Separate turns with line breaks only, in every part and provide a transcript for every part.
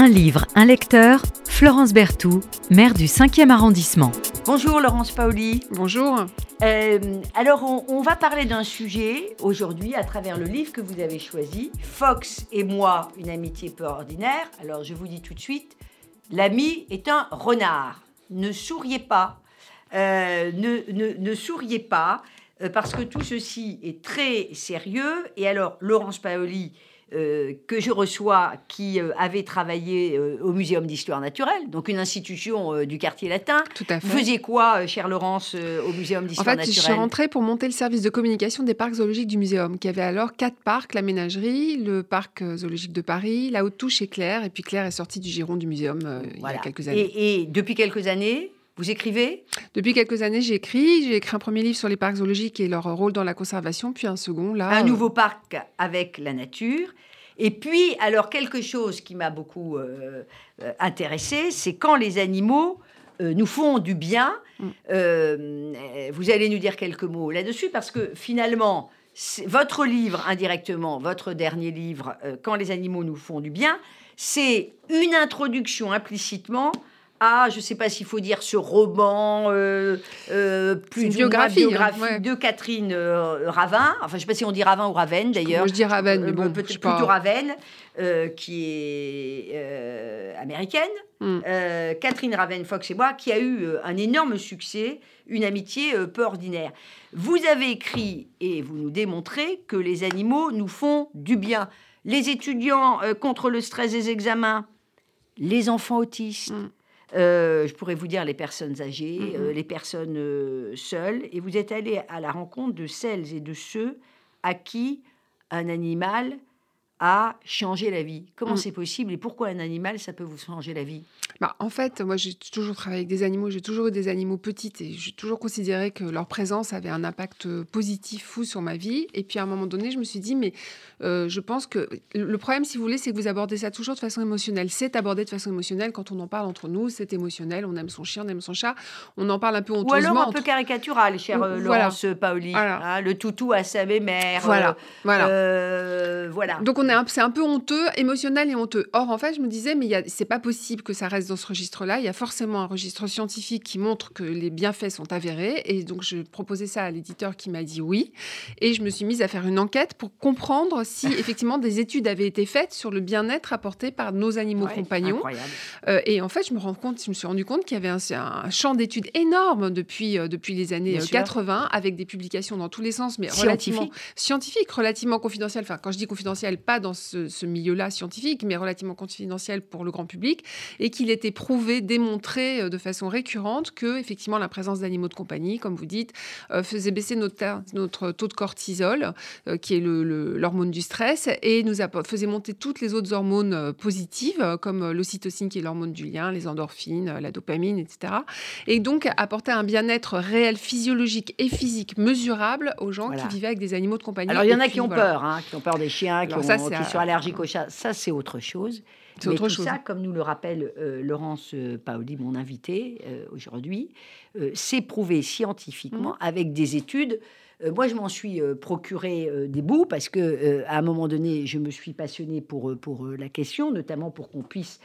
Un livre, un lecteur, Florence Berthoud, maire du 5e arrondissement.
Bonjour Laurence Paoli.
Bonjour.
Euh, alors on, on va parler d'un sujet aujourd'hui à travers le livre que vous avez choisi, Fox et moi, une amitié peu ordinaire. Alors je vous dis tout de suite, l'ami est un renard. Ne souriez pas, euh, ne, ne- ne souriez pas, euh, parce que tout ceci est très sérieux. Et alors Laurence Paoli, euh, que je reçois, qui euh, avait travaillé euh, au Muséum d'histoire naturelle, donc une institution du quartier latin.
Tout à fait.
Vous faisiez quoi, chère Laurence, au Muséum
En
d'histoire
fait, je suis
naturelle?
rentrée pour monter le service de communication des parcs zoologiques du muséum, qui avait alors quatre parcs, la ménagerie, le parc zoologique de Paris, la haute touche et Claire, et puis Claire est sortie du giron du muséum il y a quelques années.
Et, et depuis quelques années, vous écrivez?
Depuis quelques années, j'ai écrit, j'ai écrit un premier livre sur les parcs zoologiques et leur rôle dans la conservation, puis un second là.
un
euh,
nouveau parc avec la nature. Et puis, alors, quelque chose qui m'a beaucoup euh, euh, intéressé, c'est quand les animaux euh, nous font du bien.
Mm.
Euh, vous allez nous dire quelques mots là-dessus, parce que finalement, votre livre, indirectement, votre dernier livre, Quand les animaux nous font du bien, c'est une introduction implicitement à, je ne sais pas s'il faut dire ce roman, euh, euh, plus
une biographie, hein,
biographie
ouais.
de Catherine euh, Ravin. Enfin, je ne sais pas si on dit Ravin ou Ravenne d'ailleurs.
Je dis Ravenne, mais bon,
peut-être plutôt
pas.
Ravenne, qui est américaine.
Mm.
Euh, Catherine Ravenne Fox et moi, qui a eu un énorme succès, une amitié peu ordinaire. Vous avez écrit et vous nous démontrez que les animaux nous font du bien. Les étudiants contre le stress des examens, les enfants autistes.
Mm.
Euh, je pourrais vous dire les personnes âgées,
Mhm.
euh, les personnes euh, seules, et vous êtes allé à la rencontre de celles et de ceux à qui un animal a changé la vie. Comment
Mm.
c'est possible et pourquoi un animal, ça peut vous changer la vie?
Bah, en fait, moi, j'ai toujours travaillé avec des animaux. J'ai toujours eu des animaux petits et j'ai toujours considéré que leur présence avait un impact euh, positif fou sur ma vie. Et puis, à un moment donné, je me suis dit, mais euh, je pense que le problème, si vous voulez, c'est que vous abordez ça toujours de façon émotionnelle. C'est abordé de façon émotionnelle quand on en parle entre nous. C'est émotionnel. On aime son chien, on aime son chat. On en parle un peu
Ou
honteusement.
alors un
entre-
peu caricatural, chère euh,
Voilà.
Laurence Paoli.
Voilà.
hein, le toutou à sa mère.
Voilà, voilà.
Euh, voilà.
Donc on est un- c'est un peu honteux, émotionnel et honteux. Or en fait, je me disais mais c'est pas possible que ça reste dans ce registre-là. Il y a forcément un registre scientifique qui montre que les bienfaits sont avérés et donc je proposais ça à l'éditeur qui m'a dit oui et je me suis mise à faire une enquête pour comprendre si effectivement des études avaient été faites sur le bien-être apporté par nos animaux
Ouais,
compagnons. Euh, et en fait, je me rends compte, je me suis rendu compte qu'il y avait un, un champ d'études énorme depuis euh, depuis les années
Bien
euh,
sûr.
80 avec des publications dans tous les sens, mais relativement
Scientifique.
scientifique, relativement confidentiel. Enfin, quand je dis confidentiel, pas dans ce, ce milieu-là scientifique, mais relativement confidentiel pour le grand public, et qu'il était prouvé, démontré euh, de façon récurrente que effectivement la présence d'animaux de compagnie, comme vous dites, euh, faisait baisser notre, notre taux de cortisol, euh, qui est le- le- l'hormone du stress, et nous faisait monter toutes les autres hormones positives, comme l'ocytocine qui est l'hormone du lien, les endorphines, la dopamine, etc. Et donc apporter un bien-être réel, physiologique et physique mesurable aux gens
Voilà.
qui vivaient avec des animaux de compagnie.
Alors, il y en a qui ont
voilà.
peur, hein, qui ont peur des chiens, qui, ont-
ça,
qui sont allergiques aux chats. Ça, c'est autre chose.
C'est
Mais
autre
tout
chose.
ça, comme nous le rappelle euh, Laurence euh, Paoli, mon invité euh, aujourd'hui, euh, c'est prouvé scientifiquement
Mhm.
avec des études. Moi, je m'en suis procuré des bouts parce que à un moment donné, je me suis passionnée pour, pour la question, notamment pour qu'on puisse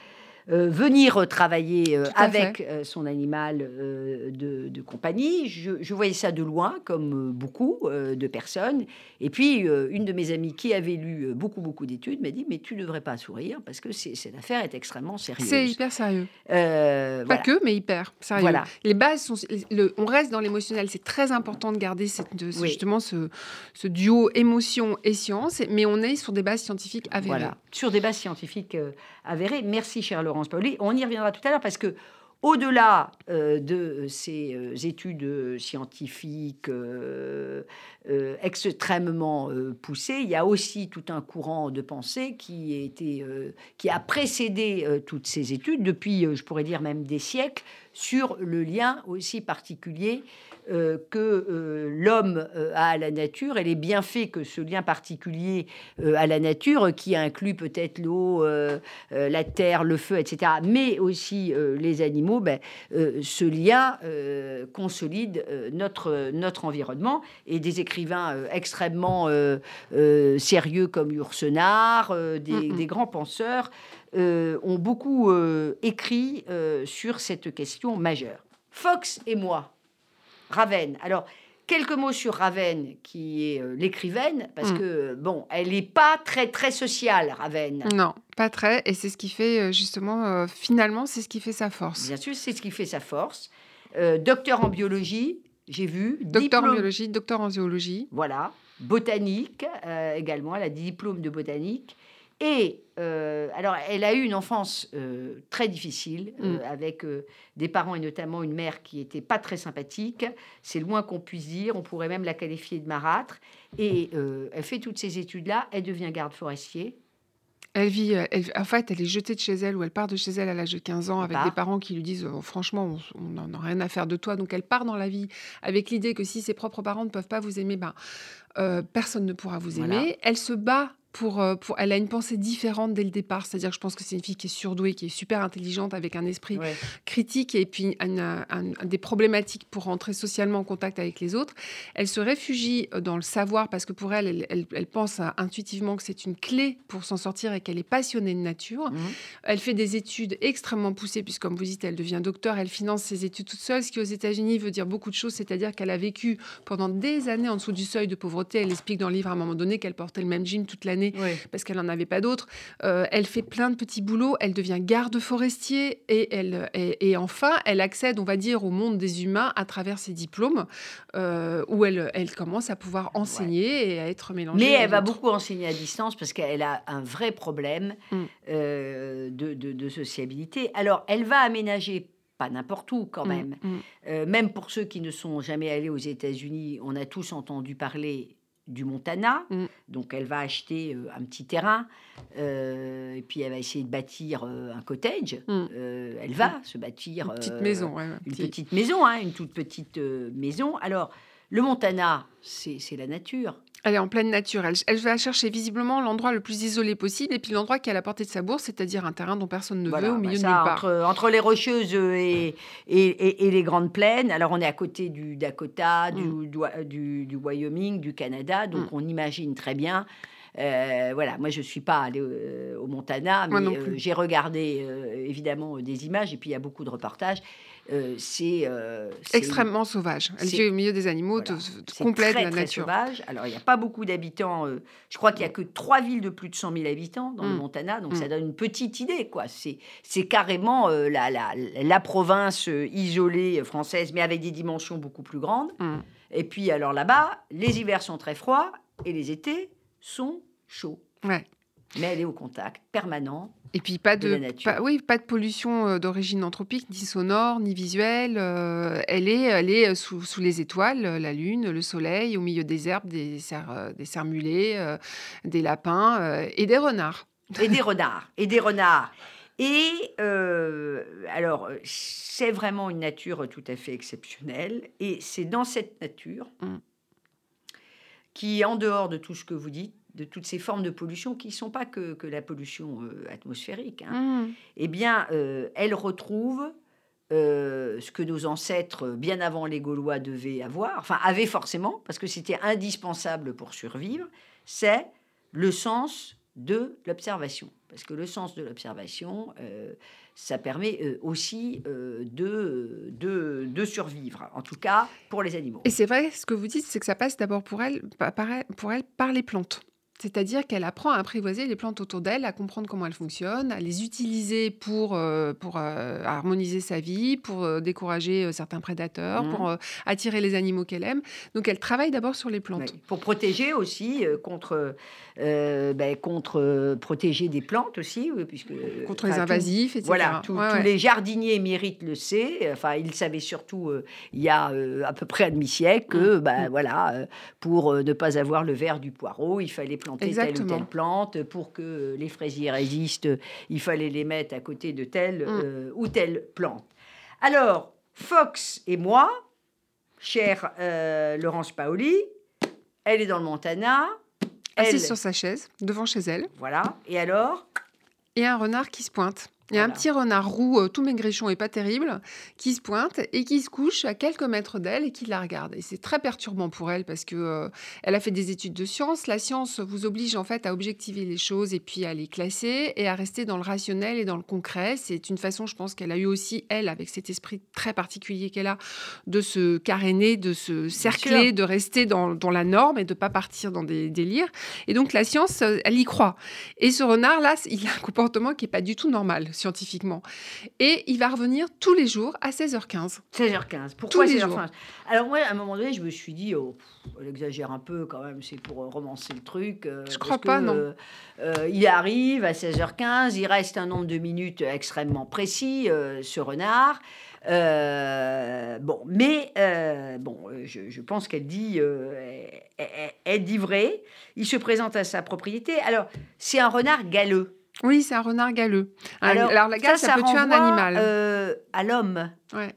venir euh, travailler euh, avec euh, son animal euh, de, de compagnie. Je, je voyais ça de loin, comme euh, beaucoup euh, de personnes. Et puis, euh, une de mes amies qui avait lu euh, beaucoup, beaucoup d'études m'a dit, mais tu ne devrais pas sourire parce que cette affaire est extrêmement sérieuse.
C'est hyper sérieux.
Euh,
Pas
voilà.
que, mais hyper sérieux.
Voilà.
Les bases sont. le- on reste dans l'émotionnel. C'est très important de garder cette, de- ce-
Oui.
justement ce, ce duo émotion et science, mais on est sur des bases scientifiques avérées.
Voilà, sur des bases scientifiques euh, avérées. Merci, chère On y reviendra tout à l'heure parce que au-delà euh, de ces euh, études euh, scientifiques euh, euh, extrêmement euh, poussées, il y a aussi tout un courant de pensée qui, a euh, précédé euh, toutes ces études depuis, euh, je pourrais dire même des siècles, sur le lien aussi particulier euh, que euh, l'homme euh, a à la nature et les bienfaits que ce lien particulier à la nature, qui inclut peut-être l'eau, la terre, le feu, etc., mais aussi les animaux, ben, ce lien consolide notre, notre environnement. Et des écrivains extrêmement sérieux comme Yourcenar, des, des, grands penseurs, ont beaucoup écrit sur cette question majeure. Fox et moi, Ravenne. Alors, Quelques mots sur Ravenne, qui est euh, l'écrivaine, parce mm. que, bon, elle n'est pas très, très sociale, Ravenne.
Non, pas très. Et c'est ce qui fait, euh, justement, euh, finalement, c'est ce qui fait sa force.
Bien sûr, c'est ce qui fait sa force. docteur en biologie, j'ai vu.
Docteur en biologie, docteur en zoologie.
Voilà. Botanique également, elle a des diplômes de botanique. Et euh, alors, elle a eu une enfance euh, très difficile, euh, mm. avec des parents et notamment une mère qui n'était pas très sympathique. C'est le moins qu'on puisse dire. On pourrait même la qualifier de marâtre. Et elle fait toutes ces études-là. Elle devient garde forestier.
Elle vit, en fait, elle est jetée de chez elle ou elle part de chez elle à l'âge de 15 ans avec des parents qui lui disent oh, franchement, on n'en a rien à faire de toi. Donc elle part dans la vie avec l'idée que si ses propres parents ne peuvent pas vous aimer, ben, personne ne pourra vous aimer. Elle se bat euh, pour, elle a une pensée différente dès le départ. C'est-à-dire que je pense que c'est une fille qui est surdouée, qui est super intelligente, avec un esprit critique et puis des problématiques pour rentrer socialement en contact avec les autres. Elle se réfugie euh, dans le savoir parce que pour elle, elle, pense intuitivement que c'est une clé pour s'en sortir et qu'elle est passionnée de nature. Mmh. Elle fait des études extrêmement poussées, puisque comme vous dites, elle devient docteur, elle finance ses études toute seule, ce qui aux États-Unis veut dire beaucoup de choses, c'est-à-dire qu'elle a vécu pendant des années en dessous du seuil de pauvreté. Elle explique dans le livre à un moment donné qu'elle portait le même jean toute l'année parce qu'elle n'en avait pas d'autres. Euh, elle fait plein de petits boulots, elle devient garde forestier et, elle, et, enfin, elle accède, on va dire, au monde des humains à travers ses diplômes euh, où elle, elle commence à pouvoir enseigner et à être mélangée.
Mais elle va beaucoup enseigner à distance parce qu'elle a un vrai problème mm. euh, de, de, sociabilité. Alors, elle va aménager pas n'importe où quand mm, même. Mm. même pour ceux qui ne sont jamais allés aux États-Unis, on a tous entendu parler du Montana. Mm. Donc elle va acheter euh, un petit terrain euh, et puis elle va essayer de bâtir euh, un cottage. Mm. elle va se bâtir
une petite maison,
une petite maison, hein, une toute petite maison. Alors le Montana, c'est la nature.
Elle est en pleine nature. Elle, va chercher visiblement l'endroit le plus isolé possible et puis l'endroit qui est à la portée de sa bourse, c'est-à-dire un terrain dont personne ne veut au milieu bah de nulle part.
Entre, les Rocheuses et, et, les Grandes Plaines. Alors, on est à côté du Dakota, du, mm. du, Wyoming, du Canada. Donc, mm. on imagine très bien. Euh, voilà, moi je ne suis pas allée euh, au Montana, mais euh, j'ai regardé évidemment des images et puis il y a beaucoup de reportages. Euh, euh, c'est
extrêmement sauvage. Elle vit au milieu des animaux, voilà, complète la nature.
sauvage. Alors il n'y a pas beaucoup d'habitants. Euh, je crois qu'il y a que trois villes de plus de 100 000 habitants dans le mm. Montana, donc ça mm. donne une petite idée, quoi. C'est c'est carrément la, la, la, province isolée française, mais avec des dimensions beaucoup plus grandes. Mm. Et puis alors là-bas, les hivers sont très froids et les étés sont chauds.
Ouais.
Mais elle est au contact permanent
et puis pas de, oui, pas de pollution euh, d'origine anthropique, ni sonore, ni visuelle. Euh, elle est, elle est euh, sous, sous, les étoiles, la lune, le soleil, au milieu des herbes, des, cerfs, des cerfs des lapins et des renards.
Et des renards. Et des renards. Et alors, c'est vraiment une nature tout à fait exceptionnelle. Et c'est dans cette nature mmh. qui, en dehors de tout ce que vous dites, de toutes ces formes de pollution qui ne sont pas que, la pollution euh, atmosphérique, hein. mmh. eh bien, euh, elle retrouve euh, ce que nos ancêtres, bien avant les Gaulois, devaient avoir, enfin avaient forcément, parce que c'était indispensable pour survivre, c'est le sens de l'observation. Parce que le sens de l'observation, ça permet aussi de, de, de, survivre, en tout cas pour les animaux.
Et c'est vrai, ce que vous dites, c'est que ça passe d'abord pour elle, pour elle par les plantes. C'est-à-dire qu'elle apprend à apprivoiser les plantes autour d'elle, à comprendre comment elles fonctionnent, à les utiliser pour, euh, pour euh, harmoniser sa vie, pour euh, décourager certains prédateurs, mmh. pour attirer les animaux qu'elle aime. Donc elle travaille d'abord sur les plantes.
Pour protéger aussi contre, ben, contre protéger des plantes aussi, puisque
contre les invasifs, etc.
Voilà, tous les jardiniers méritent le sait. Enfin, ils savaient surtout il y a à peu près un demi siècle que, mmh. ben, mmh. voilà, pour ne pas avoir le verre du poireau, il fallait planter telle ou telle plante. Pour que les fraisiers résistent, il fallait les mettre à côté de telle mm. euh, ou telle plante. Alors, Fox et moi, chère euh, Laurence Paoli, elle est dans le Montana.
Assise sur sa chaise, devant chez elle.
Voilà. Et alors?
Et un renard qui se pointe. Il y a un petit renard roux, euh, tout maigrichon et pas terrible, qui se pointe et qui se couche à quelques mètres d'elle et qui la regarde. Et c'est très perturbant pour elle parce que euh, elle a fait des études de sciences. La science vous oblige en fait à objectiver les choses et puis à les classer et à rester dans le rationnel et dans le concret. C'est une façon, je pense, qu'elle a eu aussi elle, avec cet esprit très particulier qu'elle a, de se caréner, de se cercler, de rester dans, dans la norme et de pas partir dans des délires. Et donc la science, euh, elle y croit. Et ce renard-là, il a un comportement qui est pas du tout normal scientifiquement. Et il va revenir tous les jours à 16h15.
16h15. Pourquoi
Tous les
16h15 Alors moi, à un moment donné, je me suis dit, oh, pff, elle exagère un peu quand même, c'est pour euh, romancer le truc. euh,
Je crois pas,
que,
non.
euh, euh, il arrive à 16h15, il reste un nombre de minutes extrêmement précis, euh, ce renard. Euh, bon, mais euh, bon, euh, je, je pense qu'elle dit, euh, elle- elle dit vrai. Il se présente à sa propriété. Alors, c'est un renard galeux.
Oui, c'est un renard galeux.
Alors,
Alors, la gale, ça, peut tuer un animal.
euh, à l'homme.
Ouais.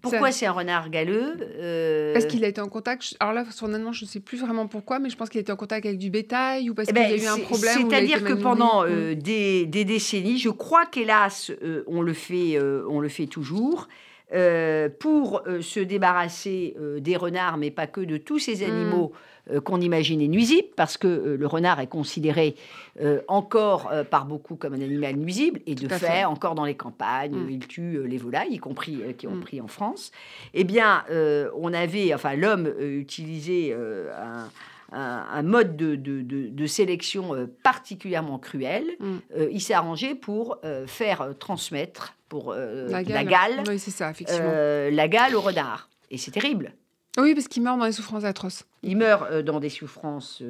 Pourquoi c'est un renard galeux euh,
Parce qu'il a été en contact. Alors là, honnêtement, je ne sais plus vraiment pourquoi, mais je pense qu'il a été en contact avec du bétail ou parce
Eh
qu'il
ben,
y a eu un problème.
C'est-à-dire que pendant euh, des, des décennies, je crois qu'hélas, on, le fait, on le fait toujours, euh, pour euh, se débarrasser euh, des renards, mais pas que de tous ces
Mm.
animaux qu'on imaginait nuisibles, parce que le renard est considéré encore par beaucoup comme un animal nuisible, et de
Tout
fait,
fait.
encore dans les campagnes,
Mm.
il tue les volailles, y compris qui ont
Mm.
pris en France. Eh bien, on avait, enfin, l'homme utilisait un mode de, de- de- de sélection particulièrement cruel.
Mm.
Euh, il s'est arrangé pour euh, faire transmettre pour euh,
La gale, Oui, c'est ça, effectivement.
euh, la gale au renard. Et c'est terrible.
Oui, parce qu'il meurt dans les souffrances atroces.
Il meurt euh, dans des souffrances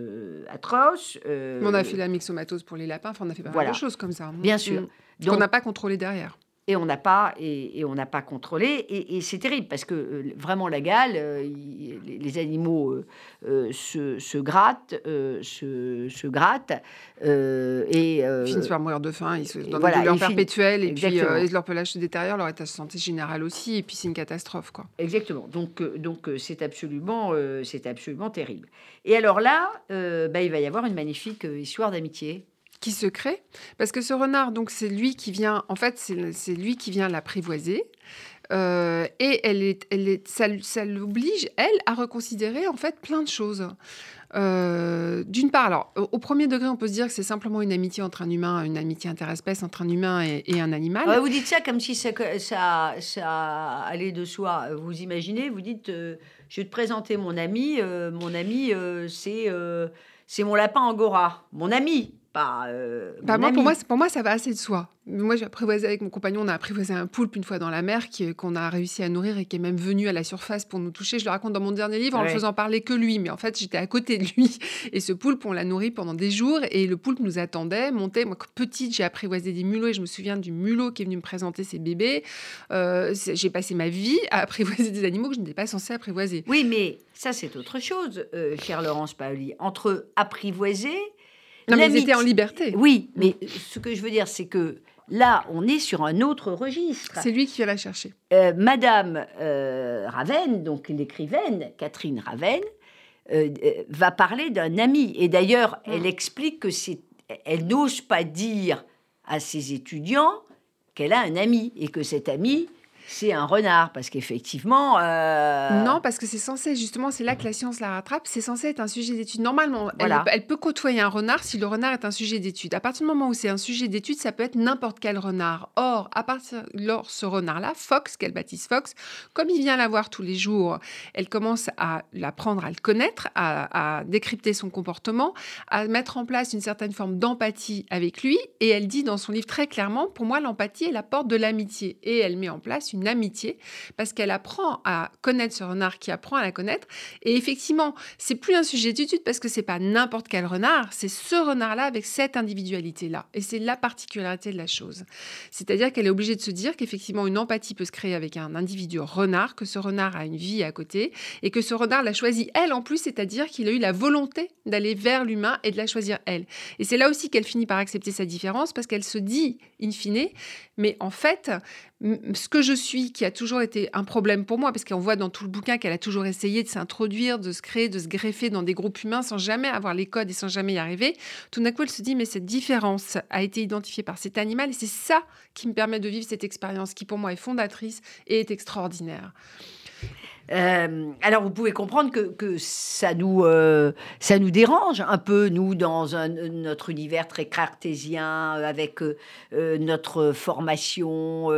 atroces.
on a fait la myxomatose pour les lapins, enfin, on a fait pas mal
voilà.
de choses comme ça.
Bien sûr.
Mm.
donc-
Qu'on n'a pas contrôlé derrière.
Et on n'a pas et, et on n'a pas contrôlé et, et c'est terrible parce que euh, vraiment la gale euh, les, les animaux euh, se, se grattent se, se grattent et
Ils finissent par mourir de faim, ils sont dans
voilà,
des douleurs perpétuelles, et puis leur pelage se détériore, leur état de santé général aussi, et puis c'est une catastrophe, quoi.
Exactement. Donc, donc c'est absolument, c'est absolument terrible. Et alors là, bah, il va y avoir une magnifique histoire d'amitié.
Qui se crée Parce que ce renard, donc c'est lui qui vient, en fait, c'est lui qui vient l'apprivoiser. Euh, et elle elle ça, ça l'oblige, elle, à reconsidérer en fait plein de choses. Euh, D'une part, alors, au, premier degré, on peut se dire que c'est simplement une amitié entre un humain, une amitié interespèce entre un humain et, un animal.
Vous dites ça comme si ça, ça, ça allait de soi. Vous imaginez, vous dites, euh, je vais te présenter mon ami. mon ami, c'est c'est mon lapin angora. Mon ami, pas. euh,
Bah, pour, moi, c'est- pour moi, ça va assez de soi. Moi, j'ai apprivoisé avec mon compagnon, on a apprivoisé un poulpe une fois dans la mer qu'on a réussi à nourrir et qui est même venu à la surface pour nous toucher. Je le raconte dans mon dernier livre en le
Ouais.
faisant parler que lui, mais en fait, j'étais à côté de lui. Et ce poulpe, on l'a nourri pendant des jours et le poulpe nous attendait, montait. Moi, petite, j'ai apprivoisé des mulots et je me souviens du mulot qui est venu me présenter ses bébés. Euh, j'ai passé ma vie à apprivoiser des animaux que je n'étais pas censée apprivoiser.
Oui, mais ça, c'est autre chose, euh, chère Laurence Paoli. Entre apprivoiser.
Non, mais ils étaient en liberté.
Oui, mais ce que je veux dire, c'est que là, on est sur un autre registre.
C'est lui qui vient la chercher.
Euh, Madame euh, Ravenne, donc l'écrivaine Catherine Ravenne, euh, euh, va parler d'un ami. Et d'ailleurs,
Mm.
elle explique que c'est, elle n'ose pas dire à ses étudiants qu'elle a un ami et que cet ami, c'est un renard, parce qu'effectivement. euh,
Non, parce que c'est censé, justement, c'est là que la science la rattrape, c'est censé être un sujet d'étude. Normalement, elle-
Voilà.
elle, peut côtoyer un renard si le renard est un sujet d'étude. À partir du moment où c'est un sujet d'étude, ça peut être n'importe quel renard. Or, à partir lors ce renard-là, Fox, qu'elle baptise Fox, comme il vient la voir tous les jours, elle commence à l'apprendre à le connaître, à, à décrypter son comportement, à mettre en place une certaine forme d'empathie avec lui. Et elle dit dans son livre très clairement, pour moi, l'empathie est la porte de l'amitié. Et elle met en place une amitié parce qu'elle apprend à connaître ce renard qui apprend à la connaître. Et effectivement, c'est plus un sujet d'étude parce que c'est pas n'importe quel renard, c'est ce renard-là avec cette individualité-là. Et c'est la particularité de la chose. C'est-à-dire qu'elle est obligée de se dire qu'effectivement, une empathie peut se créer avec un individu renard, que ce renard a une vie à côté et que ce renard l'a choisi elle en plus, c'est-à-dire qu'il a eu la volonté d'aller vers l'humain et de la choisir elle. Et c'est là aussi qu'elle finit par accepter sa différence parce qu'elle se dit, in fine, mais en fait, ce que je suis, qui a toujours été un problème pour moi, parce qu'on voit dans tout le bouquin qu'elle a toujours essayé de s'introduire, de se créer, de se greffer dans des groupes humains sans jamais avoir les codes et sans jamais y arriver, tout d'un coup, elle se dit, mais cette différence a été identifiée par cet animal et c'est ça qui me permet de vivre cette expérience qui, pour moi, est fondatrice et est extraordinaire.
Euh, alors, vous pouvez comprendre que, que ça, nous, euh, ça nous dérange un peu, nous, dans un, notre univers très cartésien, euh, avec notre formation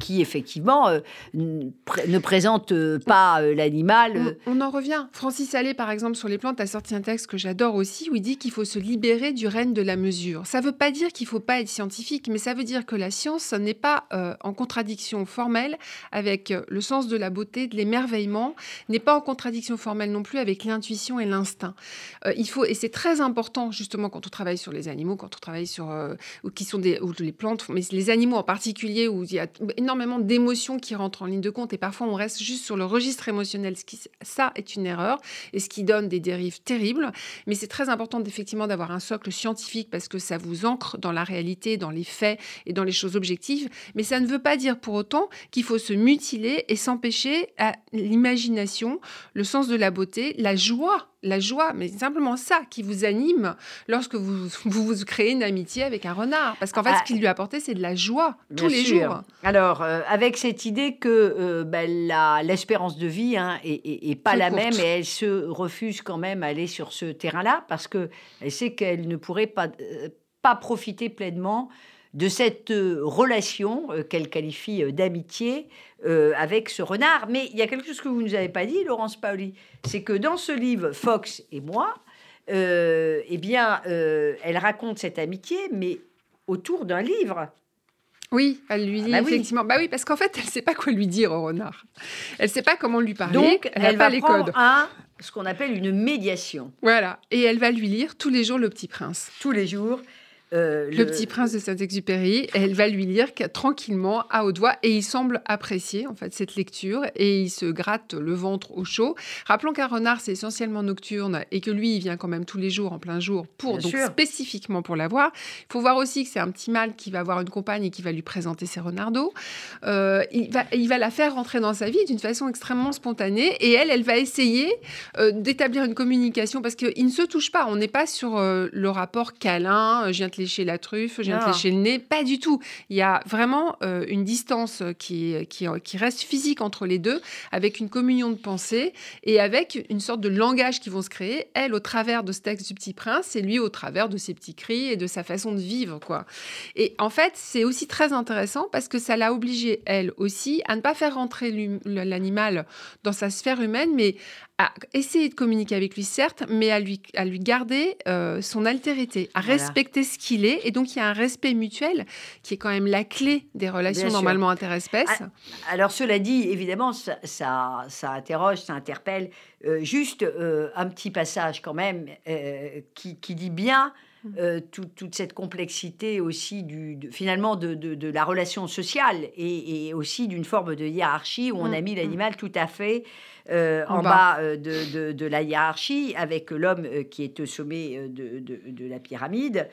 qui, effectivement, ne présente pas l'animal.
On, en revient. Francis Allais, par exemple, sur les plantes, a sorti un texte que j'adore aussi, où il dit qu'il faut se libérer du règne de la mesure. Ça ne veut pas dire qu'il ne faut pas être scientifique, mais ça veut dire que la science n'est pas en contradiction formelle avec le sens de la beauté, de l'émerveillement n'est pas en contradiction formelle non plus avec l'intuition et l'instinct. Euh, il faut, et c'est très important justement quand on travaille sur les animaux, quand on travaille sur euh, qui sont des ou les plantes, mais les animaux en particulier où il y a énormément d'émotions qui rentrent en ligne de compte et parfois on reste juste sur le registre émotionnel. Ce qui, ça est une erreur et ce qui donne des dérives terribles. Mais c'est très important effectivement d'avoir un socle scientifique parce que ça vous ancre dans la réalité, dans les faits et dans les choses objectives. Mais ça ne veut pas dire pour autant qu'il faut se mutiler et s'empêcher à l'imagination l'imagination, le sens de la beauté, la joie, la joie, mais simplement ça qui vous anime lorsque vous, vous, créez une amitié avec un renard. Parce qu'en fait, ce ah. qu'il lui a apporté, c'est de la joie tous les jours.
Alors, euh, avec cette idée que euh, ben, l'espérance de vie hein, est, pas la même et elle se refuse quand même à aller sur ce terrain-là parce qu'elle sait qu'elle ne pourrait pas, euh, pas profiter pleinement de cette relation qu'elle qualifie d'amitié euh, avec ce renard. Mais il y a quelque chose que vous ne nous avez pas dit, Laurence Paoli, c'est que dans ce livre, Fox et moi, euh, eh bien, euh, elle raconte cette amitié, mais autour d'un livre.
Oui, elle lui dit ah bah effectivement. Bah oui, parce qu'en fait, elle ne sait pas quoi lui dire au renard. Elle ne sait pas comment lui parler.
Donc, elle, va les codes. Un, ce qu'on appelle une médiation.
Voilà, et elle va lui lire tous les jours Le Petit Prince.
Tous les jours.
Euh, le... petit prince de Saint-Exupéry, elle va lui lire tranquillement à haute voix et il semble apprécier en fait cette lecture et il se gratte le ventre au chaud. Rappelons qu'un renard c'est essentiellement nocturne et que lui il vient quand même tous les jours en plein jour pour donc spécifiquement pour l'avoir. Il faut voir aussi que c'est un petit mâle qui va avoir une compagne et qui va lui présenter ses renardos. Euh, il, va, il va la faire rentrer dans sa vie d'une façon extrêmement spontanée et elle elle va essayer euh, d'établir une communication parce qu'ils ne se touchent pas. On n'est pas sur le rapport câlin. Je viens lécher la truffe, je viens lécher le nez. Pas du tout. Il y a vraiment euh, une distance qui, qui, qui, reste physique entre les deux, avec une communion de pensée et avec une sorte de langage qui vont se créer. Elle, au travers de ce texte du Petit Prince, et lui, au travers de ses petits cris et de sa façon de vivre. quoi. Et en fait, c'est aussi très intéressant parce que ça l'a obligée, elle aussi, à ne pas faire rentrer l'animal dans sa sphère humaine, mais à essayer de communiquer avec lui, certes, mais à lui, à lui garder euh, son altérité, à respecter ce qu'il est. Et donc, il y a un respect mutuel qui est quand même la clé des relations normalement interespèces. Ah,
alors, cela dit, évidemment, ça, ça, interroge, ça interpelle. Euh, juste euh, un petit passage quand même qui, qui, dit bien mmh. toute cette complexité aussi du, finalement de, de, la relation sociale et, et aussi d'une forme de hiérarchie où on a mmh. mis mmh. l'animal tout à fait euh, en, bas, euh, de, de, la hiérarchie, avec l'homme euh, qui est au sommet de, de la pyramide.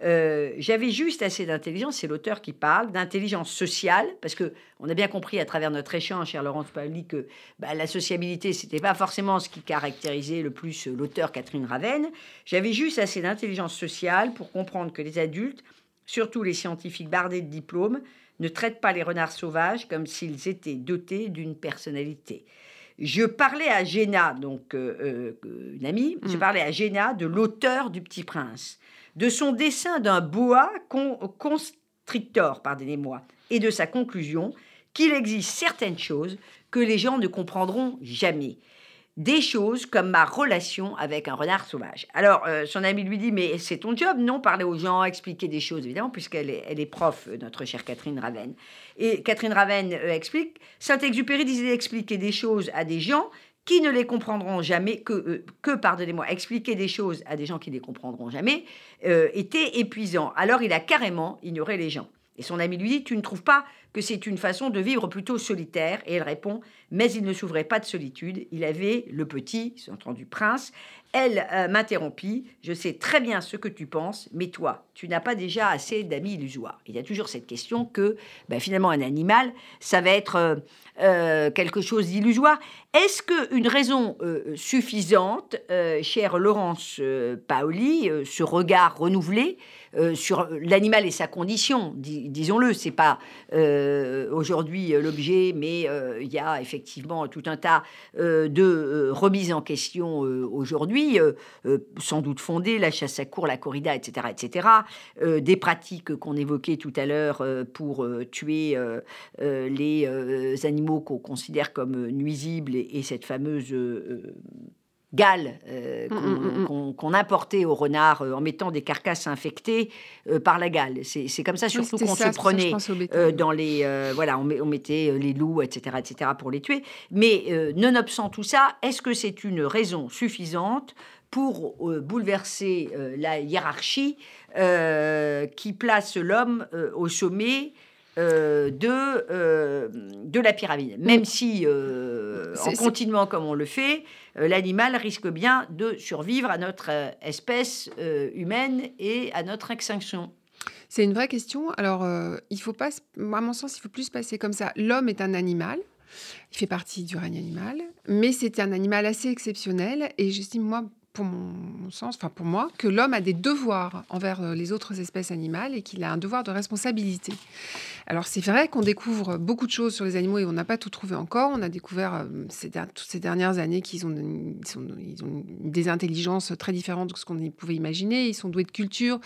J'avais juste assez d'intelligence, c'est l'auteur qui parle, d'intelligence sociale, parce que on a bien compris à travers notre échange, cher Laurence Paoli, que bah, la sociabilité, c'était pas forcément ce qui caractérisait le plus l'auteur Catherine Ravenne. J'avais juste assez d'intelligence sociale pour comprendre que les adultes, surtout les scientifiques bardés de diplômes, ne traitent pas les renards sauvages comme s'ils étaient dotés d'une personnalité. Je parlais à Géna, donc euh, euh, une amie, je mm. parlais à Géna de l'auteur du Petit Prince, de son dessin d'un boa constrictor, pardonnez-moi, et de sa conclusion qu'il existe certaines choses que les gens ne comprendront jamais des choses comme ma relation avec un renard sauvage. Alors, euh, son ami lui dit, mais c'est ton job, non Parler aux gens, expliquer des choses, évidemment, puisqu'elle est, elle est prof, euh, notre chère Catherine Ravenne. Et Catherine Ravenne euh, explique, Saint-Exupéry disait expliquer des choses à des gens qui ne les comprendront jamais, que, que pardonnez-moi, expliquer des choses à des gens qui ne les comprendront jamais, était épuisant. Alors, il a carrément ignoré les gens. Et son ami lui dit, tu ne trouves pas que c'est une façon de vivre plutôt solitaire? Et elle répond, mais il ne s'ouvrait pas de solitude. Il avait le petit, entendu prince, Elle euh, m'interrompit. Je sais très bien ce que tu penses, mais toi, tu n'as pas déjà assez d'amis illusoires. Il y a toujours cette question que ben, finalement un animal, ça va être euh, euh, quelque chose d'illusoire. Est-ce qu'une raison suffisante, chère Laurence Paoli, ce regard renouvelé, euh, sur l'animal et sa condition, disons-le. C'est pas euh, aujourd'hui euh, l'objet, mais il y a effectivement tout un tas de remises en question aujourd'hui, sans doute fondées, la chasse à cour, la corrida, etc., etc. des pratiques qu'on évoquait tout à l'heure pour tuer les animaux qu'on considère comme nuisibles et, et cette fameuse gale euh, mm, mm, mm, qu'on importait au renard euh, en mettant des carcasses infectées euh, par la gale. C'est comme ça surtout qu'on se prenait dans les... voilà, on, on, mettait les loups, etc., etc., pour les tuer. Mais nonobstant tout ça, est-ce que c'est une raison suffisante pour bouleverser la hiérarchie qui place l'homme au sommet de, de la pyramide. Même si, en continuant comme on le fait, euh, l'animal risque bien de survivre à notre euh, espèce euh, humaine et à notre extinction.
C'est une vraie question. Alors, il faut pas, à mon sens, il faut plus se passer comme ça. L'homme est un animal. Il fait partie du règne animal, mais c'est un animal assez exceptionnel et j'estime, moi, pour mon sens, enfin pour moi, que l'homme a des devoirs envers euh, les autres espèces animales et qu'il a un devoir de responsabilité. Alors c'est vrai qu'on découvre beaucoup de choses sur les animaux et on n'a pas tout trouvé encore. On a découvert euh, ces, toutes ces dernières années qu'ils ont, ils ont des intelligences très différentes de ce qu'on pouvait imaginer. Ils sont doués de culture,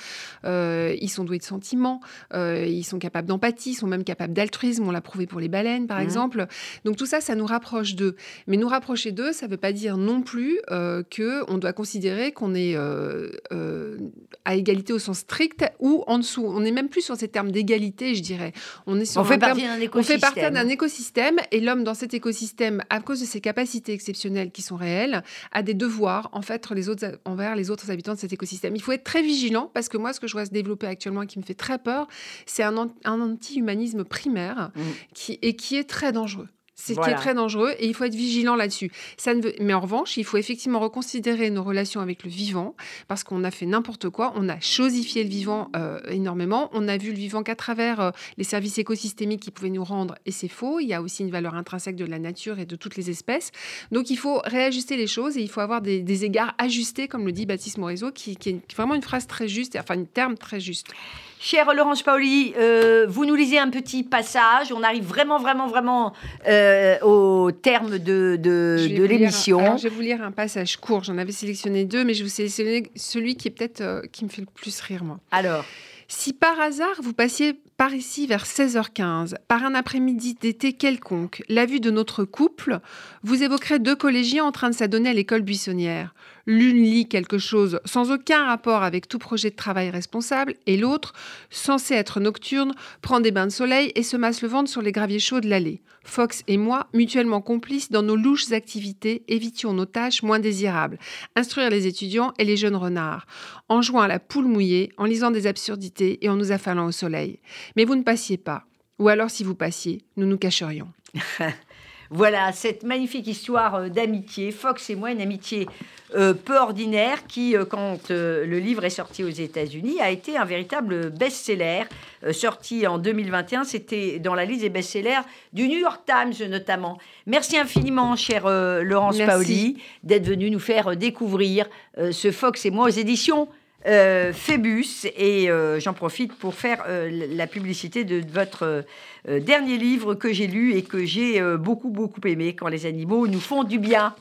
euh, ils sont doués de sentiments, ils sont capables d'empathie, ils sont même capables d'altruisme. On l'a prouvé pour les baleines, par mmh. exemple. Donc tout ça, ça nous rapproche d'eux. Mais nous rapprocher d'eux, ça ne veut pas dire non plus que on doit considérer qu'on est euh, euh, à égalité au sens strict ou en dessous. On n'est même plus sur ces termes d'égalité, je dirais.
On, est sur on fait partie d'un écosystème.
On fait partie d'un écosystème et l'homme dans cet écosystème, à cause de ses capacités exceptionnelles qui sont réelles, a des devoirs en fait les autres, envers les autres habitants de cet écosystème. Il faut être très vigilant parce que moi, ce que je vois se développer actuellement et qui me fait très peur, c'est un, un anti-humanisme primaire mmh. qui, et qui est très dangereux. C'est qui est très dangereux et il faut être vigilant là-dessus. Ça ne veut... Mais en revanche, il faut effectivement reconsidérer nos relations avec le vivant parce qu'on a fait n'importe quoi. On a chosifié le vivant euh, énormément. On a vu le vivant qu'à travers euh, les services écosystémiques qui pouvaient nous rendre et c'est faux. Il y a aussi une valeur intrinsèque de la nature et de toutes les espèces. Donc il faut réajuster les choses et il faut avoir des, égards ajustés, comme le dit Baptiste Morisot, qui, qui est vraiment une phrase très juste, enfin un terme très juste.
Cher Laurence Paoli, euh, vous nous lisez un petit passage. On arrive vraiment, vraiment, vraiment euh, au terme de, de, l'émission.
Je vais vous lire un passage court. J'en avais sélectionné deux, mais je vais vous sélectionner celui qui est peut-être euh, qui me fait le plus rire, moi.
Alors
si par hasard vous passiez par ici vers 16h15, par un après-midi d'été quelconque, la vue de notre couple, vous évoquerez deux collégiens en train de s'adonner à l'école buissonnière. L'une lit quelque chose sans aucun rapport avec tout projet de travail responsable, et l'autre, censée être nocturne, prend des bains de soleil et se masse le ventre sur les graviers chauds de l'allée. Fox et moi, mutuellement complices dans nos louches activités, évitions nos tâches moins désirables, instruire les étudiants et les jeunes renards, en jouant à la poule mouillée, en lisant des absurdités et en nous affalant au soleil. Mais vous ne passiez pas. Ou alors, si vous passiez, nous nous cacherions.
Voilà, cette magnifique histoire euh, d'amitié. Fox et moi, une amitié euh, peu ordinaire qui, euh, quand le livre est sorti aux États-Unis, a été un véritable best-seller. sorti en 2021, c'était dans la liste des best-sellers du New York Times notamment. Merci infiniment, chère Laurence Paoli, d'être venue nous faire découvrir ce Fox et moi aux éditions euh, Phébus. Et euh, j'en profite pour faire euh, la publicité de, votre dernier livre que j'ai lu et que j'ai beaucoup, beaucoup aimé, Quand les animaux nous font du bien.